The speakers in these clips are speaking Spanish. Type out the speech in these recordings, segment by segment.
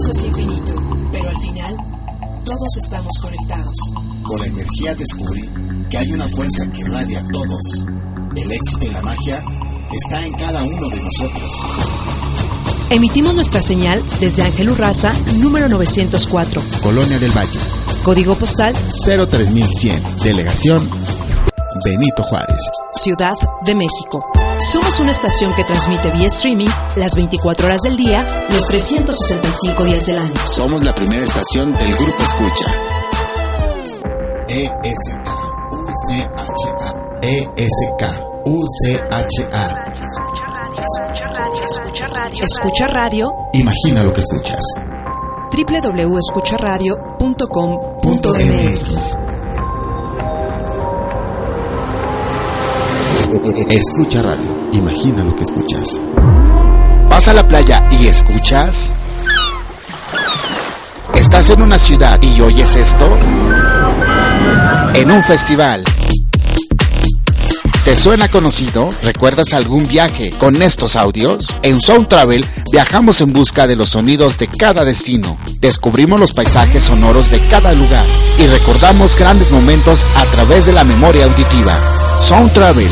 Universo es infinito, pero al final todos estamos conectados. Con la energía descubrí que hay una fuerza que irradia a todos. El éxito y la magia está en cada uno de nosotros. Emitimos nuestra señal desde Ángel Urraza, número 904, Colonia del Valle, código postal 03100, delegación Benito Juárez. Ciudad de México. Somos una estación que transmite vía streaming las 24 horas del día, los 365 días del año. Somos la primera estación del Grupo Escucha. ESK, UCHA, ESK, UCHA. Escucha Radio, Imagina lo que escuchas. www.escucharadio.com.mx. Escucha radio. Imagina lo que escuchas. ¿Vas a la playa y escuchas? ¿Estás en una ciudad y oyes esto? En un festival. ¿Te suena conocido? ¿Recuerdas algún viaje con estos audios? En Sound Travel viajamos en busca de los sonidos de cada destino. Descubrimos los paisajes sonoros de cada lugar y recordamos grandes momentos a través de la memoria auditiva. Sound Travel.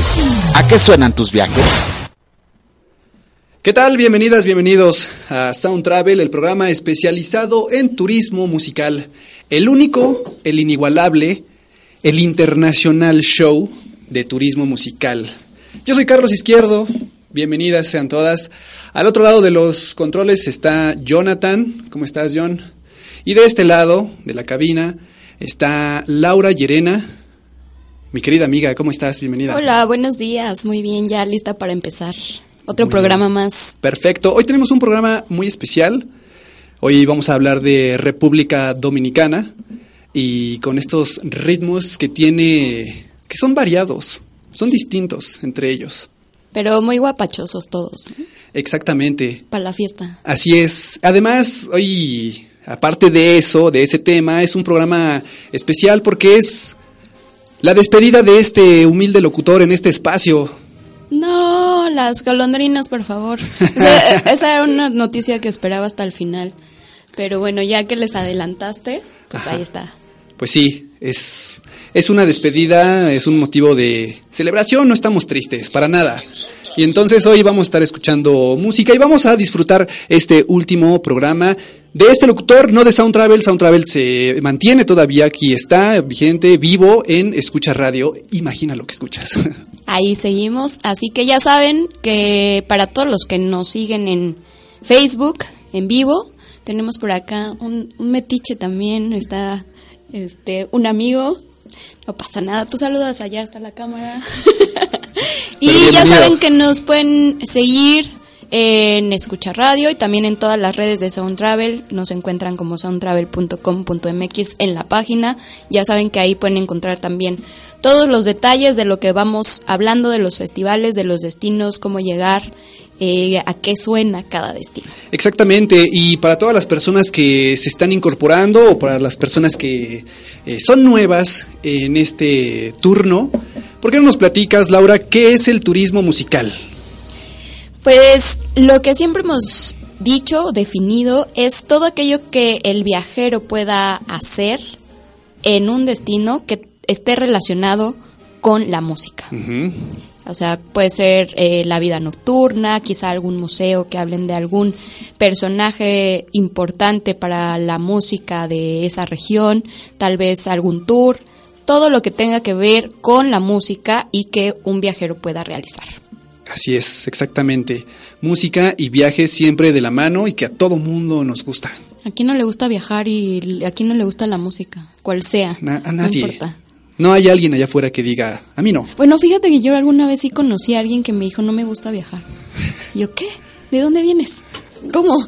¿A qué suenan tus viajes? ¿Qué tal? Bienvenidas, bienvenidos a Sound Travel, el programa especializado en turismo musical. El único, el inigualable, el internacional show de turismo musical. Yo soy Carlos Izquierdo, bienvenidas sean todas. Al otro lado de los controles está Jonathan, ¿cómo estás John? Y de este lado de la cabina está Laura Llerena. Mi querida amiga, ¿cómo estás? Bienvenida. Hola, buenos días. Muy bien, ya lista para empezar. Otro Muy programa más. Perfecto. Hoy tenemos un programa muy especial. Hoy vamos a hablar de República Dominicana y con estos ritmos que tiene, que son variados, son distintos entre ellos. Pero muy guapachosos todos. Exactamente. Para la fiesta. Así es. Además, hoy, aparte de eso, de ese tema, es un programa especial porque es la despedida de este humilde locutor en este espacio. No, las golondrinas, por favor. Esa, esa era una noticia que esperaba hasta el final. Pero bueno, ya que les adelantaste, pues Ajá. ahí está. Pues sí, es, es una despedida, es un motivo de celebración, no estamos tristes, para nada. Y entonces hoy vamos a estar escuchando música y vamos a disfrutar este último programa de este locutor, no de Sound Travel. Sound Travel se mantiene todavía aquí, está vigente, vivo en Escucha Radio. Imagina lo que escuchas. Ahí seguimos. Así que ya saben que para todos los que nos siguen en Facebook, en vivo, tenemos por acá un, un metiche también. Está este un amigo. No pasa nada. Tú saludas allá hasta la cámara. y ya saben que nos pueden seguir en Escucha Radio y también en todas las redes de Sound Travel. Nos encuentran como soundtravel.com.mx en la página. Ya saben que ahí pueden encontrar también todos los detalles de lo que vamos hablando de los festivales, de los destinos, cómo llegar, eh, a qué suena cada destino. Exactamente, y para todas las personas que se están incorporando o para las personas que eh, son nuevas en este turno, ¿por qué no nos platicas, Laura, qué es el turismo musical? Pues lo que siempre hemos dicho, definido, es todo aquello que el viajero pueda hacer en un destino que esté relacionado con la música. Ujú. O sea, puede ser eh, la vida nocturna, quizá algún museo que hablen de algún personaje importante para la música de esa región, tal vez algún tour, todo lo que tenga que ver con la música y que un viajero pueda realizar. Así es, exactamente. Música y viajes siempre de la mano y que a todo mundo nos gusta. ¿A quién no le gusta viajar y a quién no le gusta la música? Cual sea. Na- a No nadie. importa. No hay alguien allá afuera que diga, a mí no. Bueno, fíjate que yo alguna vez sí conocí a alguien que me dijo, no me gusta viajar. Y yo, ¿qué? ¿De dónde vienes? ¿Cómo?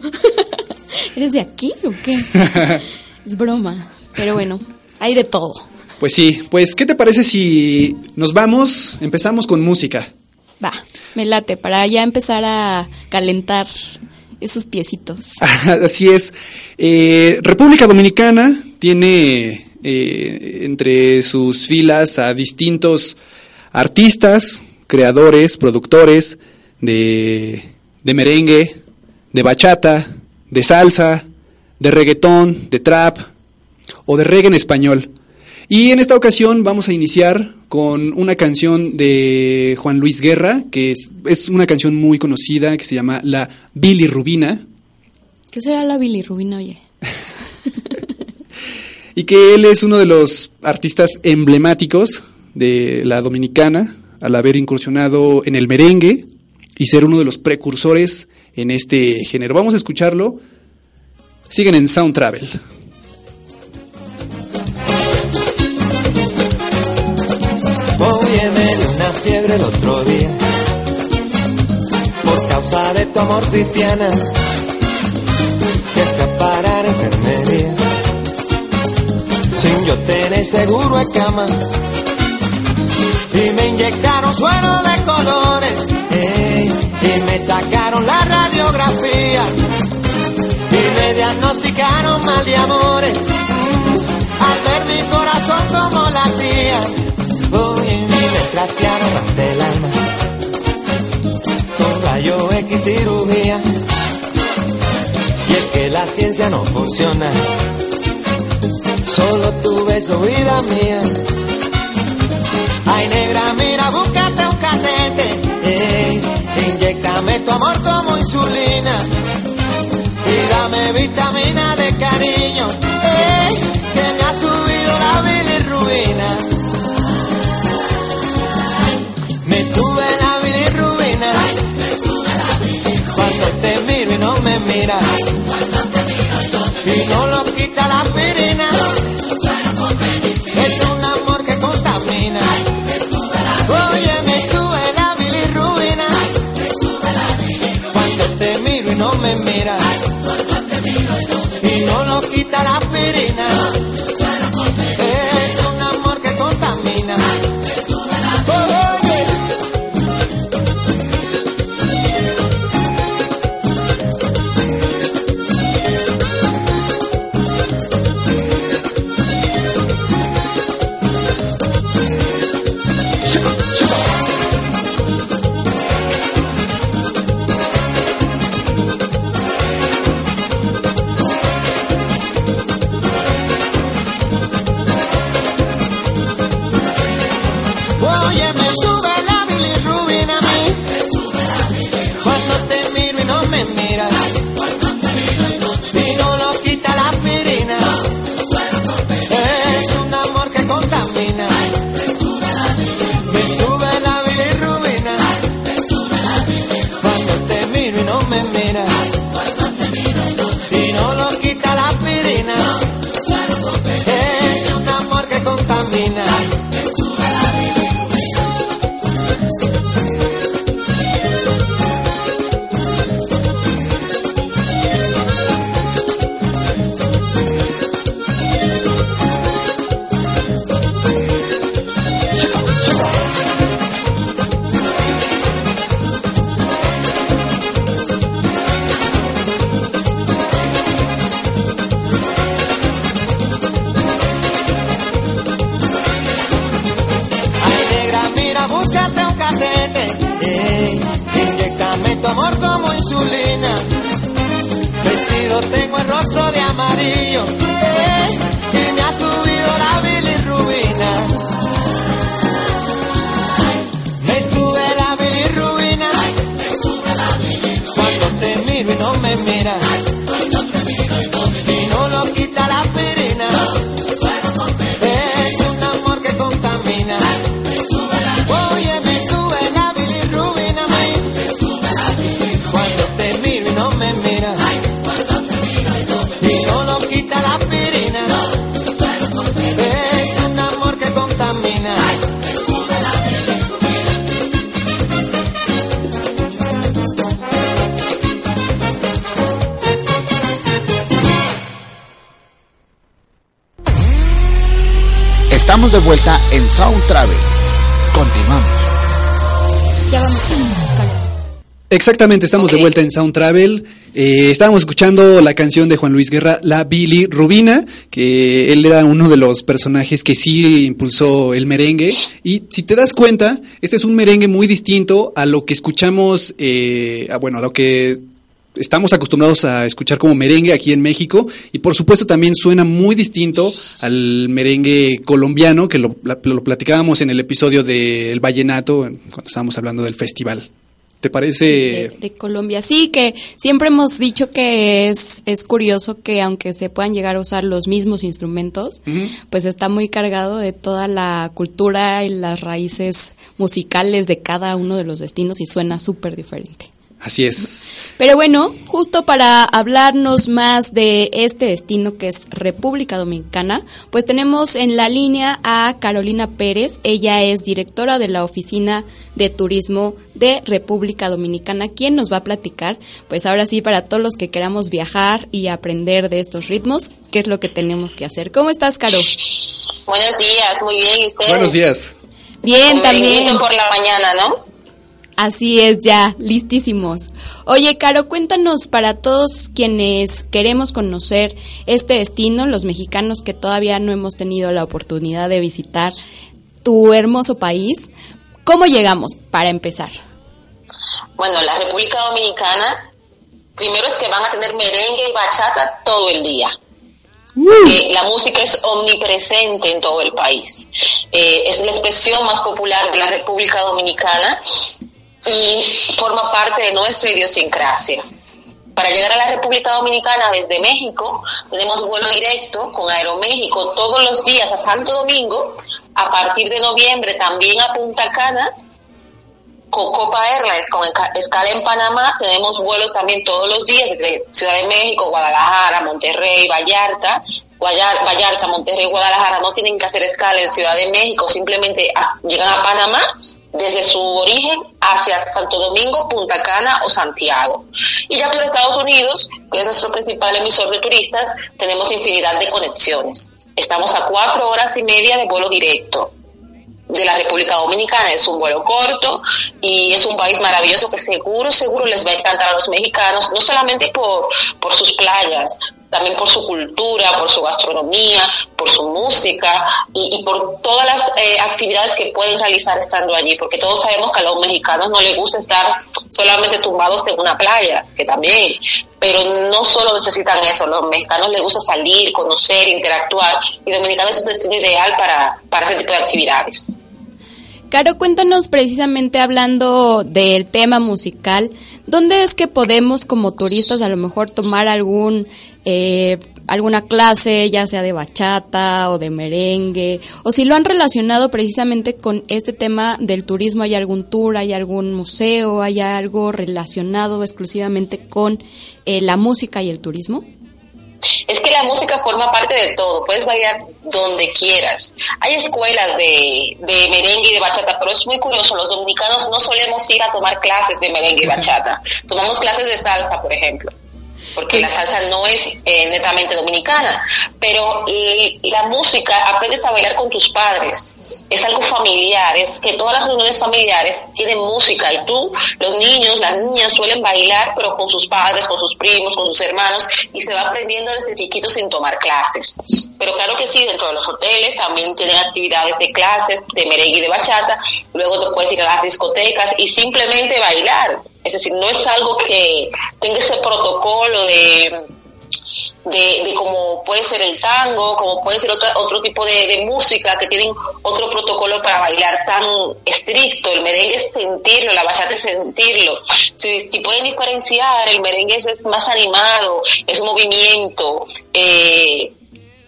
¿Eres de aquí o qué? es broma. Pero bueno, hay de todo. Pues sí, pues ¿qué te parece si nos vamos, empezamos con música? Va, me late para ya empezar a calentar esos piecitos. Así es. Eh, República Dominicana tiene eh, entre sus filas a distintos artistas, creadores, productores de, de merengue, de bachata, de salsa, de reggaetón, de trap o de reggae en español. Y en esta ocasión vamos a iniciar con una canción de Juan Luis Guerra, que es, una canción muy conocida que se llama La Bilirrubina. ¿Qué será la bilirrubina, oye? Y que él es uno de los artistas emblemáticos de la dominicana al haber incursionado en el merengue y ser uno de los precursores en este género. Vamos a escucharlo. Siguen en Sound Travel. Una fiebre el otro día por causa de tu amor cristiana que fui a parar a enfermería yo tener seguro de cama y me inyectaron suero de colores y me sacaron la radiografía. Y me diagnosticaron mal de amores al ver mi corazón como latía Oye, y me trastearon hasta el alma. Con rayo X cirugía. Y es que la ciencia no funciona solo tu beso vida mía. Ay negra mira búscate un catete ey, inyectame tu amor como insulina. Y dame vitamina de cariño. Ey, que me ha subido la bilirrubina. Me sube la bilirrubina. Cuando te miro y no me miras. Y no lo quita Estamos de vuelta en Sound Travel. Continuamos. Ya vamos. Exactamente, estamos de vuelta en Sound Travel. Eh, estábamos escuchando la canción de Juan Luis Guerra, La Billy Rubina, que él era uno de los personajes que sí impulsó el merengue. Y si te das cuenta, este es un merengue muy distinto a lo que escuchamos, eh, a, bueno, a lo que estamos acostumbrados a escuchar como merengue aquí en México. Y por supuesto también suena muy distinto al merengue colombiano, que lo, lo platicábamos en el episodio del Vallenato, cuando estábamos hablando del festival. ¿Te parece? de, de Colombia. Sí, que siempre hemos dicho que es, es curioso que aunque se puedan llegar a usar los mismos instrumentos, pues está muy cargado de toda la cultura y las raíces musicales de cada uno de los destinos y suena súper diferente. Así es. Pero bueno, justo para hablarnos más de este destino que es República Dominicana, pues tenemos en la línea a Carolina Pérez. Ella es directora de la Oficina de Turismo de República Dominicana, quien nos va a platicar, pues ahora sí, para todos los que queramos viajar y aprender de estos ritmos, qué es lo que tenemos que hacer. ¿Cómo estás, Caro? Buenos días, muy bien. ¿Y ustedes? Buenos días. Bien, también. por la mañana, ¿no? Así es, ya, listísimos. Oye, Caro, cuéntanos para todos quienes queremos conocer este destino, los mexicanos que todavía no hemos tenido la oportunidad de visitar tu hermoso país, ¿cómo llegamos para empezar? Bueno, la República Dominicana, primero es que van a tener merengue y bachata todo el día. Eh, la música es omnipresente en todo el país. Eh, es la expresión más popular de la República Dominicana y forma parte de nuestra idiosincrasia. Para llegar a la República Dominicana desde México, tenemos vuelo directo con Aeroméxico todos los días a Santo Domingo. A partir de noviembre también a Punta Cana con Copa Airlines, con esca- escala en Panamá, tenemos vuelos también todos los días desde Ciudad de México, Guadalajara, Monterrey, Vallarta. Vallar- Vallarta, Monterrey, Guadalajara no tienen que hacer escala en Ciudad de México, simplemente llegan a Panamá desde su origen hacia Santo Domingo, Punta Cana o Santiago. Y ya por Estados Unidos, que es nuestro principal emisor de turistas, tenemos infinidad de conexiones. Estamos a cuatro horas y media de vuelo directo de la República Dominicana. Es un vuelo corto y es un país maravilloso que seguro, seguro les va a encantar a los mexicanos, no solamente por, por sus playas, también por su cultura, por su gastronomía, por su música y, por todas las eh, actividades que pueden realizar estando allí, porque todos sabemos que a los mexicanos no les gusta estar solamente tumbados en una playa, que también, pero no solo necesitan eso, los mexicanos les gusta salir, conocer, interactuar y Dominicana es un destino ideal para, para ese tipo de actividades. Caro, cuéntanos precisamente hablando del tema musical, ¿dónde es que podemos como turistas a lo mejor tomar algún eh, alguna clase, ya sea de bachata o de merengue, o si lo han relacionado precisamente con este tema del turismo, hay algún tour, hay algún museo, hay algo relacionado exclusivamente con eh, la música y el turismo? Es que la música forma parte de todo, puedes bailar donde quieras. Hay escuelas de, de merengue y de bachata, pero es muy curioso, los dominicanos no solemos ir a tomar clases de merengue y bachata. Tomamos clases de salsa, por ejemplo, porque la salsa no es eh, netamente dominicana, pero la música aprendes a bailar con tus padres. Es algo familiar, es que todas las reuniones familiares tienen música y tú, los niños, las niñas suelen bailar, pero con sus padres, con sus primos, con sus hermanos, y se va aprendiendo desde chiquito sin tomar clases. Pero claro que sí, dentro de los hoteles también tienen actividades de clases de merengue y de bachata, luego te puedes ir a las discotecas y simplemente bailar. Es decir, no es algo que tenga ese protocolo de de, de como puede ser el tango, como puede ser otra, otro tipo de, música que tienen otro protocolo para bailar tan estricto. El merengue es sentirlo, la bachata es sentirlo. Si, si pueden diferenciar, el merengue es, es más animado, es movimiento. Eh,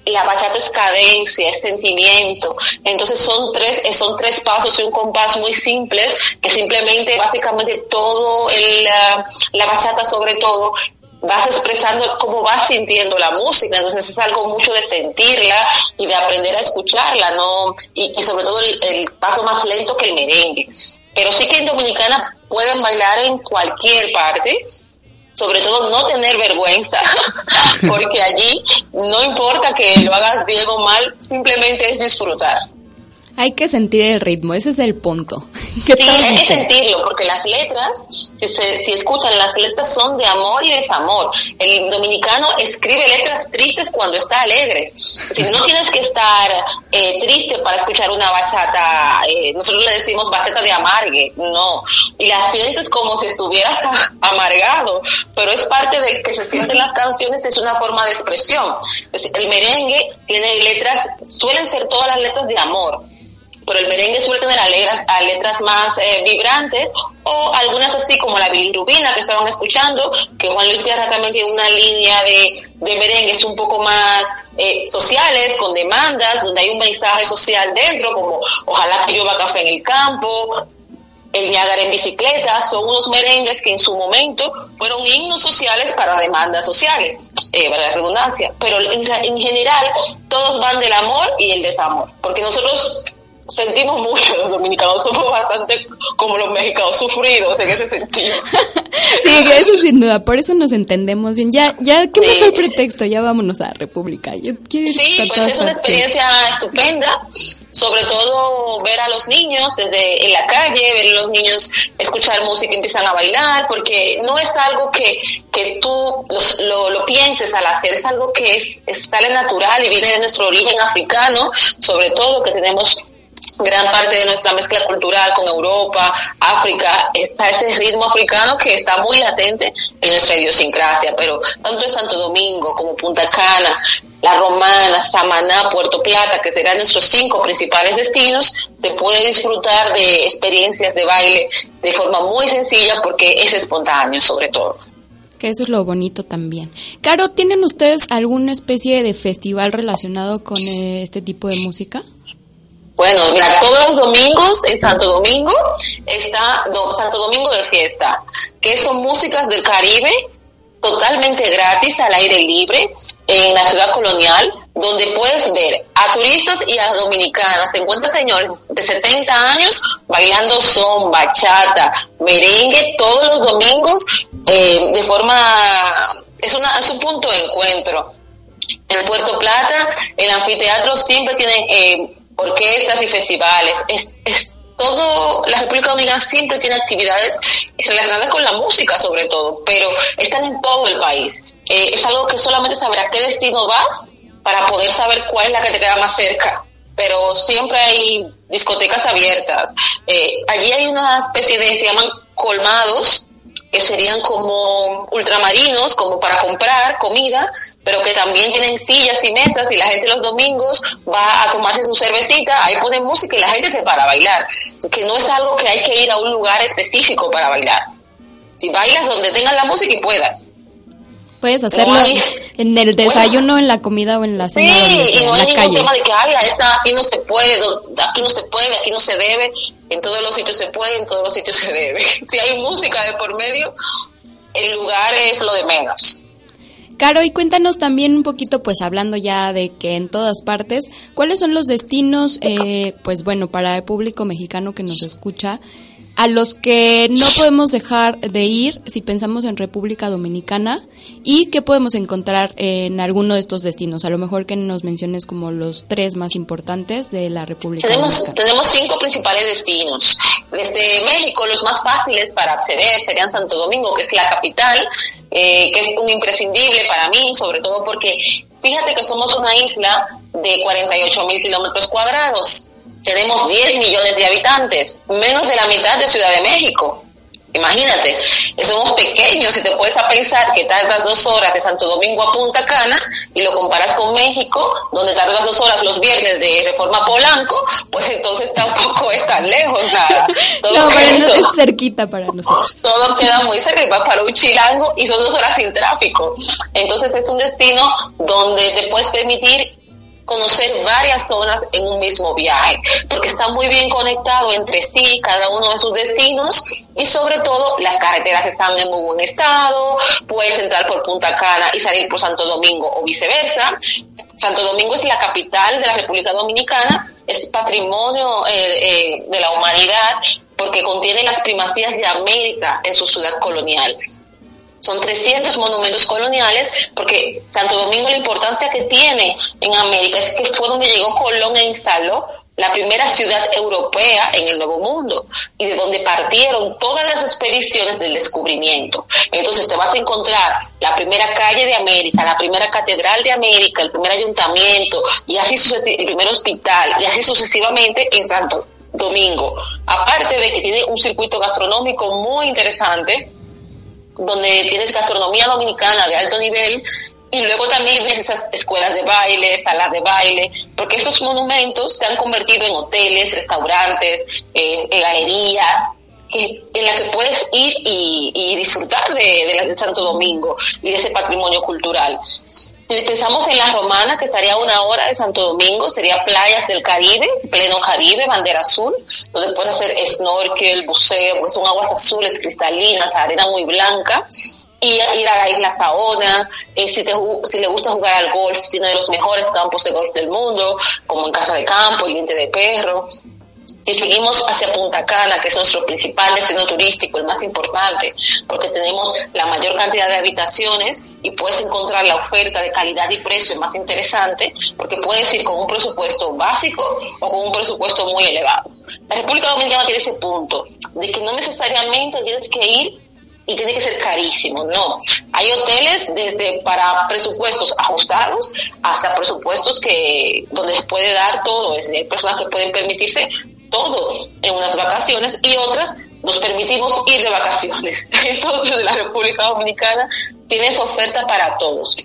la bachata es cadencia, es sentimiento. Entonces son tres, eh, son tres pasos y un compás muy simples que simplemente, básicamente todo el, la, bachata sobre todo vas expresando cómo vas sintiendo la música, entonces es algo mucho de sentirla y de aprender a escucharla, ¿no? Y, y sobre todo el, el, paso más lento que el merengue. Pero sí que en Dominicana pueden bailar en cualquier parte, sobre todo no tener vergüenza, porque allí no importa que lo hagas bien o mal, simplemente es disfrutar. Hay que sentir el ritmo, ese es el punto. ¿Qué Sí, hay que sentirlo, porque las letras, si, se- si escuchan, las letras son de amor y desamor. El dominicano escribe letras tristes cuando está alegre. Si no tienes que estar eh, triste para escuchar una bachata, eh, nosotros le decimos bachata de amargue, no. Y la sientes como si estuvieras amargado, pero es parte de que se sienten las canciones, es una forma de expresión. Es- El merengue tiene letras, suelen ser todas las letras de amor pero el merengue suele tener a letras, letras más eh, vibrantes o algunas así como la bilirrubina que estaban escuchando, que Juan Luis Guerra también tiene una línea de, de merengues un poco más eh, sociales, con demandas, donde hay un mensaje social dentro, como ojalá que llueva café en el campo, el Niágara en bicicleta, son unos merengues que en su momento fueron himnos sociales para demandas sociales, eh, para la redundancia, pero en, en general todos van del amor y el desamor, porque nosotros sentimos mucho los dominicanos, somos bastante como los mexicanos sufridos en ese sentido. Sí, eso sin duda, por eso nos entendemos bien. Ya, ya, qué Sí. mejor pretexto, ya vámonos a República. Yo quiero Sí, pues es una experiencia estupenda, sobre todo ver a los niños desde en la calle, ver a los niños escuchar música y empiezan a bailar, porque no es algo que, que tú los- lo, lo pienses al hacer, es algo que es, es sale natural y viene de nuestro origen africano, sobre todo que tenemos gran parte de nuestra mezcla cultural con Europa, África, está ese ritmo africano que está muy latente en nuestra idiosincrasia, pero tanto en Santo Domingo como Punta Cana, La Romana, Samaná, Puerto Plata, que serán nuestros cinco principales destinos, se puede disfrutar de experiencias de baile de forma muy sencilla porque es espontáneo sobre todo. Que eso es lo bonito también. Caro, ¿tienen ustedes alguna especie de festival relacionado con eh, este tipo de música? Bueno, todos los domingos en Santo Domingo está Santo Domingo de Fiesta, que son músicas del Caribe totalmente gratis al aire libre en la ciudad colonial, donde puedes ver a turistas y a dominicanos. Te encuentras señores de 70 años bailando son, bachata, merengue todos los domingos eh, de forma... Es, una, es un punto de encuentro. En Puerto Plata, el anfiteatro siempre tiene eh, orquestas y festivales. Es, es todo, la República Dominicana siempre tiene actividades relacionadas con la música, sobre todo, pero están en todo el país. Eh, es algo que solamente sabrá qué destino vas para poder saber cuál es la que te queda más cerca. Pero siempre hay discotecas abiertas. Eh, allí hay una especie de, se llaman colmados, que serían como ultramarinos, como para comprar comida, pero que también tienen sillas y mesas y la gente los domingos va a tomarse su cervecita, ahí ponen música y la gente se para a bailar. Que no es algo que hay que ir a un lugar específico para bailar. Si bailas donde tengas la música y puedas. Puedes hacerlo hay- en el desayuno, en la comida o en la Sí, cena, donde sea, y no hay ningún calle. tema de que ay, esta, aquí no se puede, aquí no se puede, aquí no se debe. En todos los sitios se puede, en todos los sitios se debe. Si hay música de por medio, el lugar es lo de menos. Caro, y cuéntanos también un poquito, pues hablando ya de que en todas partes, ¿cuáles son los destinos, eh, pues bueno, para el público mexicano que nos escucha, a los que no podemos dejar de ir si pensamos en República Dominicana y qué podemos encontrar en alguno de estos destinos? A lo mejor que nos menciones como los tres más importantes de la República Tenemos, Dominicana. tenemos cinco principales destinos. Desde México, los más fáciles para acceder serían Santo Domingo, que es la capital, eh, que es un imprescindible para mí, sobre todo porque fíjate que somos una isla de 48 mil kilómetros cuadrados. Tenemos 10 millones de habitantes, menos de la mitad de Ciudad de México. Imagínate, eh, somos pequeños y te puedes a pensar que tardas dos horas de Santo Domingo a Punta Cana y lo comparas con México, donde tardas dos horas los viernes de Reforma Polanco, pues entonces tampoco es tan lejos nada. Todo, No, pero no queda, es cerquita para nosotros. todo queda muy cerca y vas para un chilango y son dos horas sin tráfico. Entonces es un destino donde te puedes permitir conocer varias zonas en un mismo viaje, porque está muy bien conectado entre sí cada uno de sus destinos y sobre todo las carreteras están en muy buen estado, puedes entrar por Punta Cana y salir por Santo Domingo o viceversa. Santo Domingo es la capital de la República Dominicana, es patrimonio eh, eh, de la humanidad porque contiene las primacías de América en su ciudad colonial. Son 300 monumentos coloniales porque Santo Domingo la importancia que tiene en América es que fue donde llegó Colón e instaló la primera ciudad europea en el Nuevo Mundo y de donde partieron todas las expediciones del descubrimiento. Entonces te vas a encontrar la primera calle de América, la primera catedral de América, el primer ayuntamiento y así sucesivamente, el primer hospital y así sucesivamente en Santo Domingo. Aparte de que tiene un circuito gastronómico muy interesante, donde tienes gastronomía dominicana de alto nivel y luego también ves esas escuelas de baile, salas de baile, porque esos monumentos se han convertido en hoteles, restaurantes, eh, galerías, que, en la que puedes ir y, disfrutar de, de, Santo Domingo y de ese patrimonio cultural. Si pensamos en la romana, que estaría a una hora de Santo Domingo, sería playas del Caribe, pleno Caribe, bandera azul, donde puedes hacer snorkel, buceo, pues son aguas azules cristalinas, arena muy blanca, y ir a la isla Saona, eh, si, te, si le gusta jugar al golf, tiene de los mejores campos de golf del mundo, como en Casa de Campo, el Diente de Perro. Si seguimos hacia Punta Cana, que es nuestro principal destino turístico, el más importante, porque tenemos la mayor cantidad de habitaciones y puedes encontrar la oferta de calidad y precio más interesante, porque puedes ir con un presupuesto básico o con un presupuesto muy elevado. La República Dominicana tiene ese punto, de que no necesariamente tienes que ir y tiene que ser carísimo. No, hay hoteles desde para presupuestos ajustados hasta presupuestos que donde les puede dar todo. Es decir, hay personas que pueden permitirse todo en unas vacaciones y otras nos permitimos ir de vacaciones. Entonces, la República Dominicana tiene esa oferta para todos.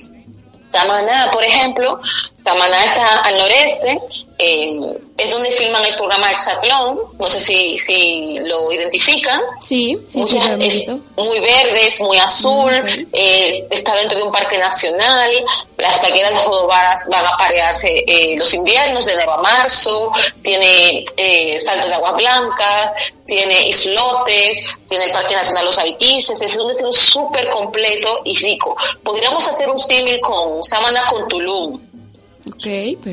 Samaná, por ejemplo, Samaná está al noreste, eh, es donde filman el programa Exatlón, no sé si, si lo identifican. Sí, sí, sí lo es muy verde, es muy azul, eh, está dentro de un parque nacional, las paqueras de Jodovaras van a parearse eh, los inviernos de enero a marzo, tiene eh, saltos de agua blanca, tiene islotes, tiene el Parque Nacional Los Haitises, es un destino súper completo y rico. Podríamos hacer un símil con Samana con Tulum,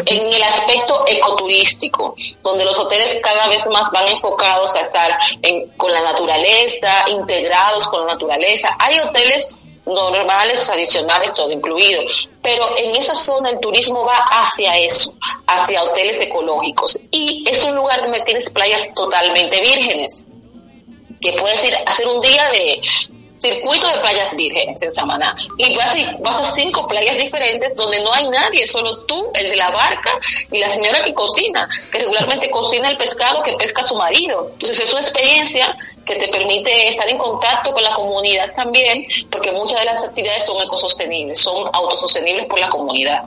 En el aspecto ecoturístico, donde los hoteles cada vez más van enfocados a estar en- con la naturaleza, integrados con la naturaleza. Hay hoteles normales, tradicionales, todo incluido, pero en esa zona el turismo va hacia eso, hacia hoteles ecológicos. Y es un lugar donde tienes playas totalmente vírgenes, que puedes ir a hacer un día de circuito de playas vírgenes en Samaná y vas, y vas a cinco playas diferentes donde no hay nadie, solo tú, el de la barca y la señora que cocina, que regularmente cocina el pescado que pesca su marido. Entonces es una experiencia que te permite estar en contacto con la comunidad también, porque muchas de las actividades son ecosostenibles, son autosostenibles por la comunidad.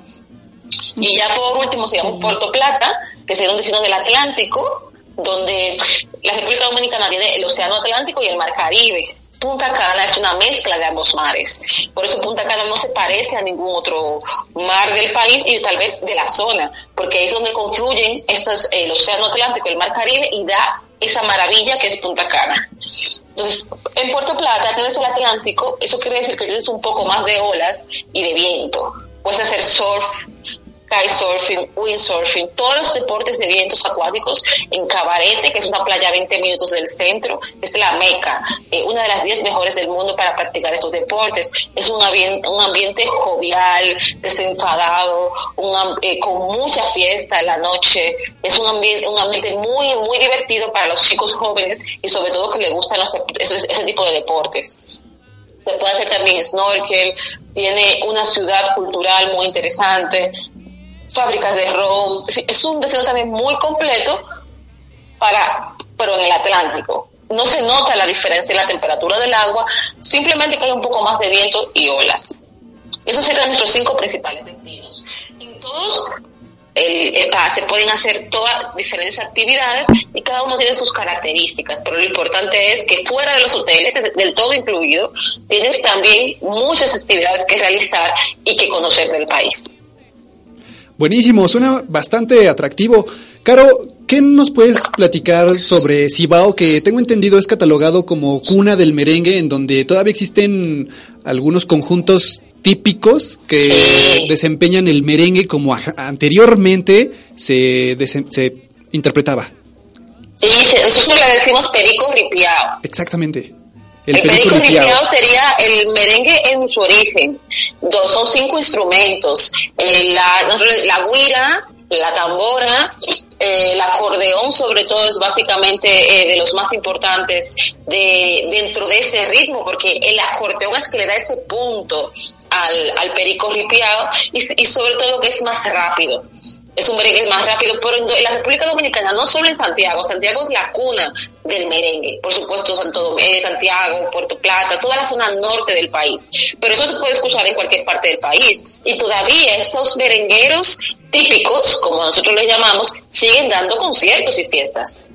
Y ya por último, se llama Puerto Plata, que sería un destino del Atlántico, donde la República Dominicana tiene el Océano Atlántico y el Mar Caribe. Punta Cana es una mezcla de ambos mares. Por eso Punta Cana no se parece a ningún otro mar del país y tal vez de la zona, porque es donde confluyen estos, el Océano Atlántico el Mar Caribe y da esa maravilla que es Punta Cana. Entonces, en Puerto Plata tienes el Atlántico, eso quiere decir que tienes un poco más de olas y de viento. Puedes hacer surf, kitesurfing, windsurfing, todos los deportes de vientos acuáticos en Cabarete, que es una playa a 20 minutos del centro, es la meca, eh, una de las 10 mejores del mundo para practicar esos deportes. Es un, ambiente, jovial, desenfadado, eh, con mucha fiesta en la noche. Es un ambiente, un ambiente muy, muy divertido para los chicos jóvenes y sobre todo que les gustan los- ese tipo de deportes se puede hacer también snorkel, tiene una ciudad cultural muy interesante, fábricas de ron, es un destino también muy completo para, pero en el Atlántico. No se nota la diferencia en la temperatura del agua, simplemente que hay un poco más de viento y olas. Esos serían nuestros cinco principales destinos. En todos el- se pueden hacer todas diferentes actividades y cada uno tiene sus características, pero lo importante es que fuera de los hoteles, es del todo incluido, tienes también muchas actividades que realizar y que conocer del país. Buenísimo, suena bastante atractivo. Caro, ¿qué nos puedes platicar sobre Cibao, que tengo entendido es catalogado como cuna del merengue, en donde todavía existen algunos conjuntos típicos que Sí. desempeñan el merengue como anteriormente se, se interpretaba? Sí, se- nosotros le decimos perico ripiao. Exactamente. El, El, perico ripiao sería el merengue en su origen. Dos, son cinco instrumentos. Eh, la, la guira, la tambora, eh, el acordeón sobre todo es básicamente eh, de los más importantes de, dentro de este ritmo, porque el acordeón es que le da ese punto al, al perico ripiado y, y sobre todo que es más rápido es un merengue más rápido, pero en la República Dominicana, no solo en Santiago, Santiago es la cuna del merengue, por supuesto Santo eh, Santiago, Puerto Plata, toda la zona norte del país, pero eso se puede escuchar en cualquier parte del país y todavía esos merengueros típicos, como nosotros les llamamos, siguen dando conciertos y fiestas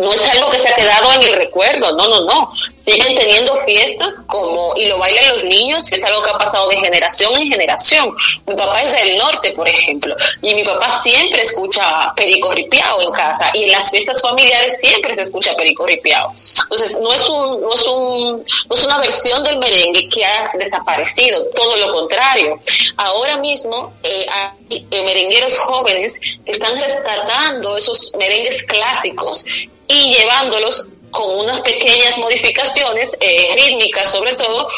no es algo que se ha quedado en el recuerdo, no, no, no. Siguen teniendo fiestas como, y lo bailan los niños, es algo que ha pasado de generación en generación. Mi papá es del norte, por ejemplo, y mi papá siempre escucha perico ripiao en casa, y en las fiestas familiares siempre se escucha perico ripiao. Entonces, no es, un, no, es un, no es una versión del merengue que ha desaparecido, todo lo contrario. Ahora mismo eh, hay eh, merengueros jóvenes que están rescatando esos merengues clásicos y llevándolos con unas pequeñas modificaciones eh, rítmicas sobre todo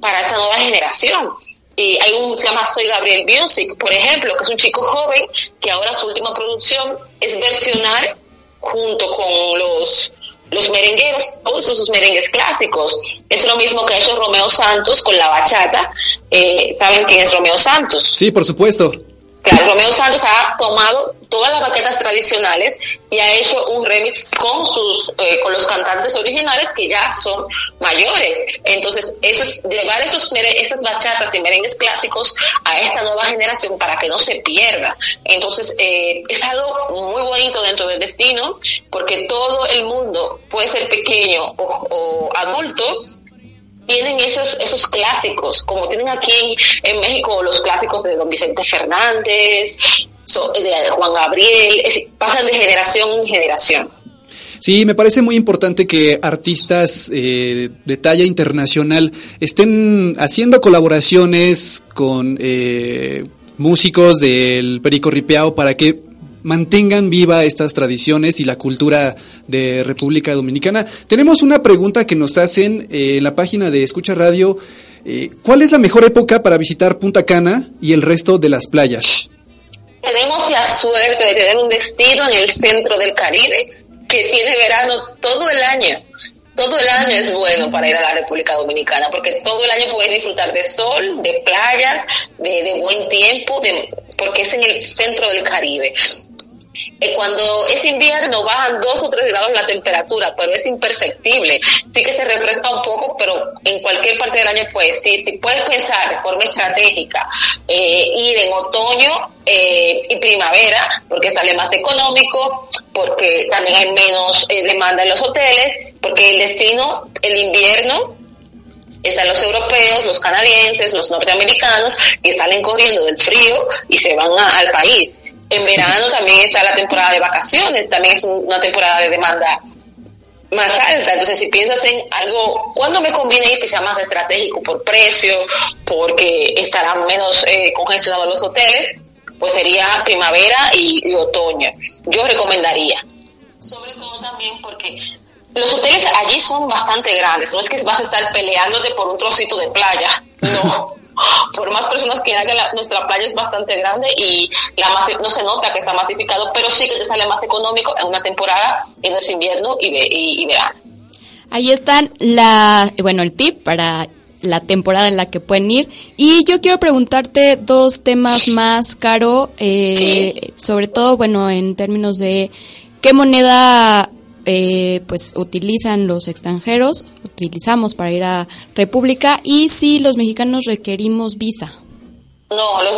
para esta nueva generación. Y hay un se llama Soy Gabriel Music, por ejemplo, que es un chico joven que ahora su última producción es versionar junto con los los merengueros, todos esos merengues clásicos. Es lo mismo que ha hecho Romeo Santos con la bachata. Eh, ¿Saben quién es Romeo Santos? Sí, por supuesto. Romeo Santos ha tomado todas las baquetas tradicionales y ha hecho un remix con sus eh, con los cantantes originales que ya son mayores. Entonces, eso es llevar esos esas bachatas y merengues clásicos a esta nueva generación para que no se pierda. Entonces, eh, es algo muy bonito dentro del destino porque todo el mundo puede ser pequeño o adulto tienen esos, esos clásicos, como tienen aquí en México los clásicos de don Vicente Fernández, de Juan Gabriel, pasan de generación en generación. Sí, me parece muy importante que artistas eh, de talla internacional estén haciendo colaboraciones con eh, músicos del Perico Ripeao para que mantengan viva estas tradiciones y la cultura de República Dominicana. Tenemos una pregunta que nos hacen eh, en la página de Escucha Radio. Eh, ¿Cuál es la mejor época para visitar Punta Cana y el resto de las playas? Tenemos la suerte de tener un destino en el centro del Caribe que tiene verano todo el año. Todo el año es bueno para ir a la República Dominicana porque todo el año puedes disfrutar de sol, de playas, de, de buen tiempo, de, porque es en el centro del Caribe. Eh, cuando es invierno bajan dos o tres grados la temperatura, pero es imperceptible. Sí que se refresca un poco, pero en cualquier parte del año puede si puedes pensar de forma estratégica eh, ir en otoño eh, y primavera, porque sale más económico, porque también hay menos demanda en los hoteles, porque el destino, el invierno, están los europeos, los canadienses, los norteamericanos que salen corriendo del frío y se van al país. En verano también está la temporada de vacaciones, también es una temporada de demanda más alta. Entonces, si piensas en algo, ¿cuándo me conviene ir que sea más estratégico por precio, porque estarán menos eh, congestionados los hoteles? Pues sería primavera y, y otoño. Yo recomendaría. Sobre todo también porque los hoteles allí son bastante grandes. No es que vas a estar peleándote por un trocito de playa. No. por más personas que haya, nuestra playa es bastante grande y la no se nota que está masificado, pero sí que te sale más económico en una temporada, en ese invierno y, y, verano. Ahí están la, bueno, el tip para la temporada en la que pueden ir. Y yo quiero preguntarte dos temas más, Caro, eh, sobre todo, bueno, en términos de qué moneda eh, pues utilizan los extranjeros, utilizamos para ir a República y si los mexicanos requerimos visa. No, los,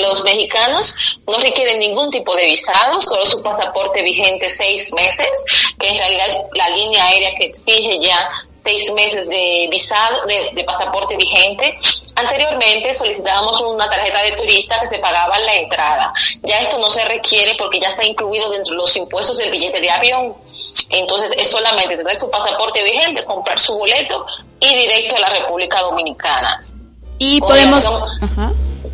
los mexicanos no requieren ningún tipo de visado, solo su pasaporte vigente seis meses, que en realidad es la línea aérea que exige ya seis meses de visado, de, pasaporte vigente. Anteriormente solicitábamos una tarjeta de turista que se pagaba la entrada. Ya esto no se requiere porque ya está incluido dentro de los impuestos del billete de avión. Entonces es solamente tener su pasaporte vigente, comprar su boleto y directo a la República Dominicana. Y podemos...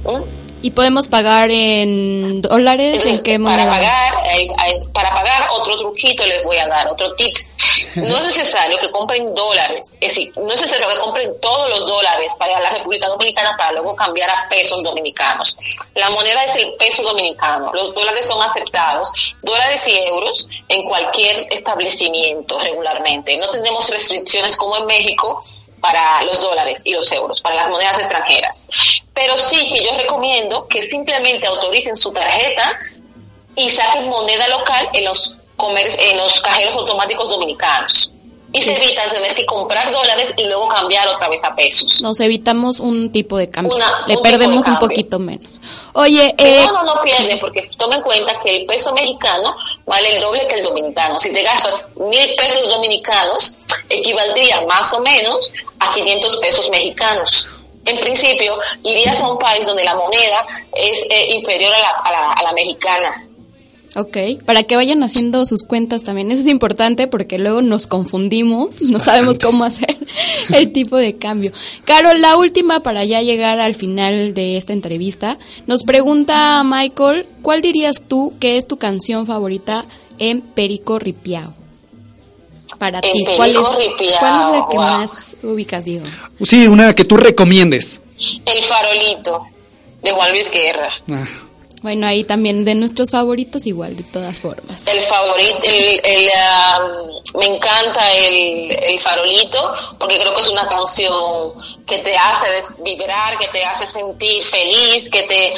¿Mm? ¿Y podemos pagar en dólares? Entonces, ¿En qué para moneda? pagar, eh, eh, para pagar otro truquito les voy a dar, otro tips. No es necesario que compren dólares, es decir, no es necesario que compren todos los dólares para la República Dominicana para luego cambiar a pesos dominicanos. La moneda es el peso dominicano, los dólares son aceptados, dólares y euros en cualquier establecimiento regularmente. No tenemos restricciones como en México para los dólares y los euros, para las monedas extranjeras. Pero sí que yo recomiendo que simplemente autoricen su tarjeta y saquen moneda local en los comer- en los cajeros automáticos dominicanos. Y se evitan tener que comprar dólares y luego cambiar otra vez a pesos. Nos evitamos un tipo de cambio. Una- Le un perdemos un poquito menos. Oye, eh, no, no, no pierde, porque toma en cuenta que el peso mexicano vale el doble que el dominicano. Si te gastas mil pesos dominicanos, equivaldría más o menos a 500 pesos mexicanos. En principio, irías a un país donde la moneda es eh, inferior a la, a la- a la mexicana. Ok, para que vayan haciendo sus cuentas también. Eso es importante porque luego nos confundimos, no sabemos cómo hacer el tipo de cambio. Caro, la última para ya llegar al final de esta entrevista. Nos pregunta Michael, ¿cuál dirías tú que es tu canción favorita en Perico Ripiao? Para En ti, ¿cuál es, Perico Ripiao, ¿cuál es la que wow. más ubicas, Diego? Sí, una que tú recomiendes. El farolito de Juan Luis Guerra. Ah, Bueno, ahí también de nuestros favoritos igual, de todas formas. El favorito, el, el, me encanta el, el farolito porque creo que es una canción que te hace vibrar, que te hace sentir feliz, que te,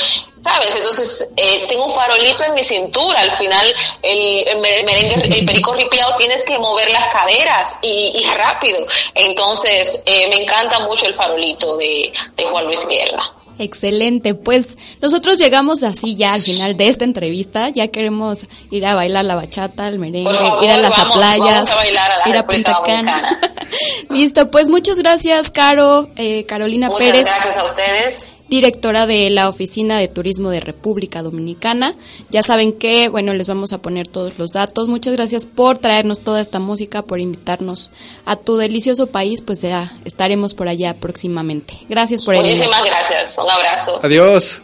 ¿sabes? Entonces, eh, tengo un farolito en mi cintura. Al final, el, el mer- merengue, el perico ripiado, tienes que mover las caderas y, rápido. Entonces, eh, me encanta mucho el farolito de Juan Luis Guerra. Excelente, pues nosotros llegamos así ya al final de esta entrevista, ya queremos ir a bailar la bachata, el merengue, favor, ir a las vamos, playas, vamos a bailar a la ir a Punta Cana. Listo, pues muchas gracias, Caro, eh, Carolina Muchas Pérez, gracias a ustedes. Directora de la Oficina de Turismo de República Dominicana. Ya saben que, bueno, les vamos a poner todos los datos. Muchas gracias por traernos toda esta música, por invitarnos a tu delicioso país, pues ya estaremos por allá próximamente. Gracias por el Muchísimas gracias. Un abrazo. Adiós.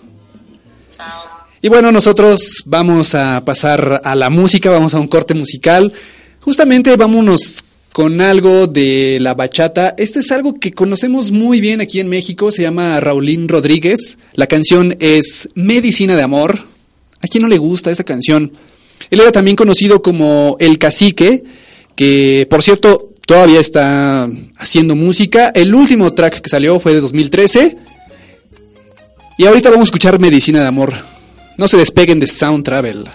Chao. Y bueno, nosotros vamos a pasar a la música, vamos a un corte musical. Justamente vámonos con algo de la bachata. Esto es algo que conocemos muy bien aquí en México, se llama Raulín Rodríguez. La canción es Medicina de Amor. ¿A quién no le gusta esa canción? Él era también conocido como El Cacique, que por cierto todavía está haciendo música. El último track que salió fue de 2013. Y ahorita vamos a escuchar Medicina de Amor. No se despeguen de Sound Travel.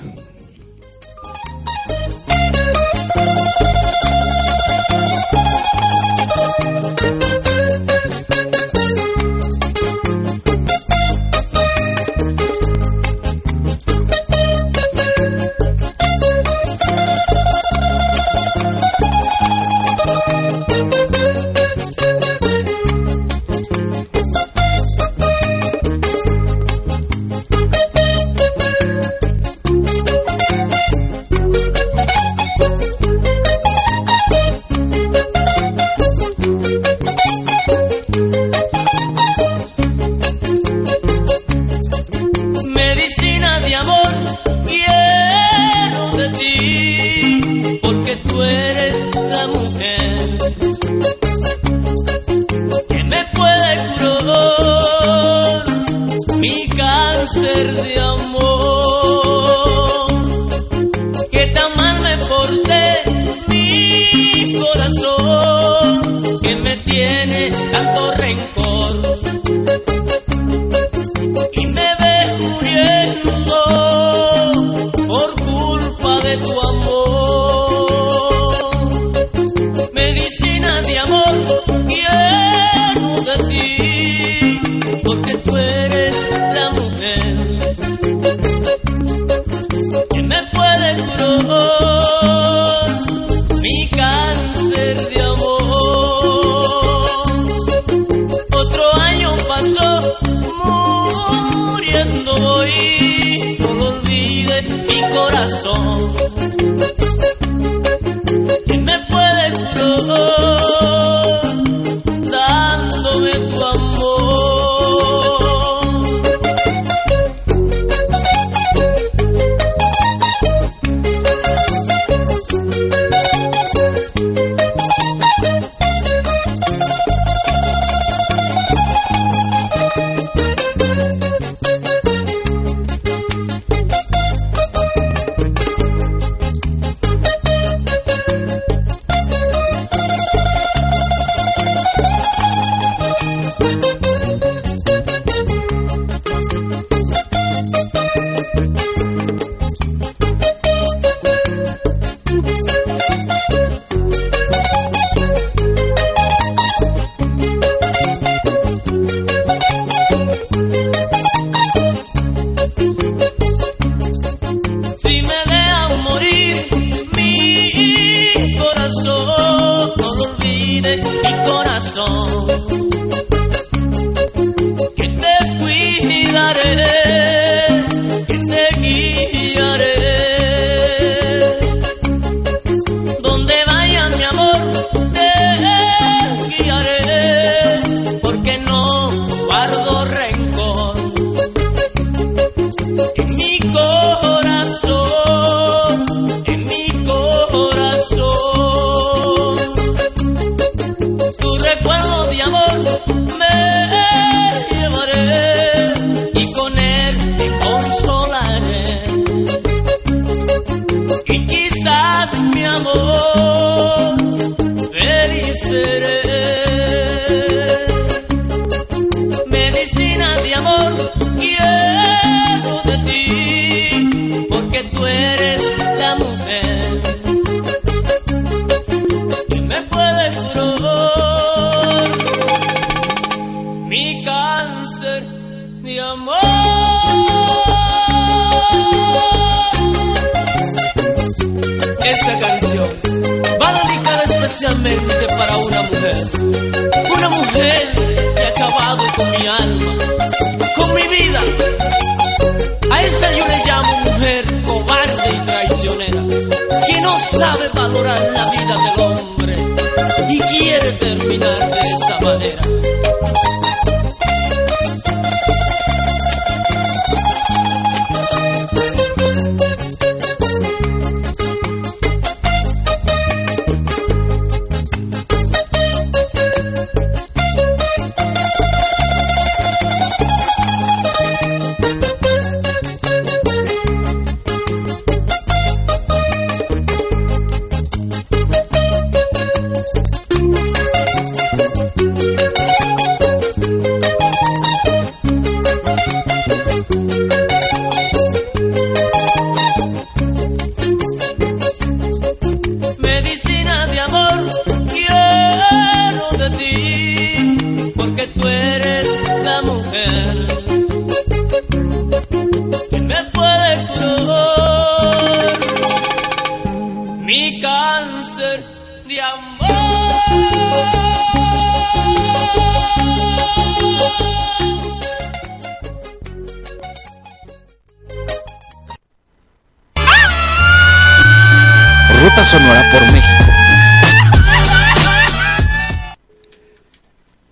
Mi cáncer de amor.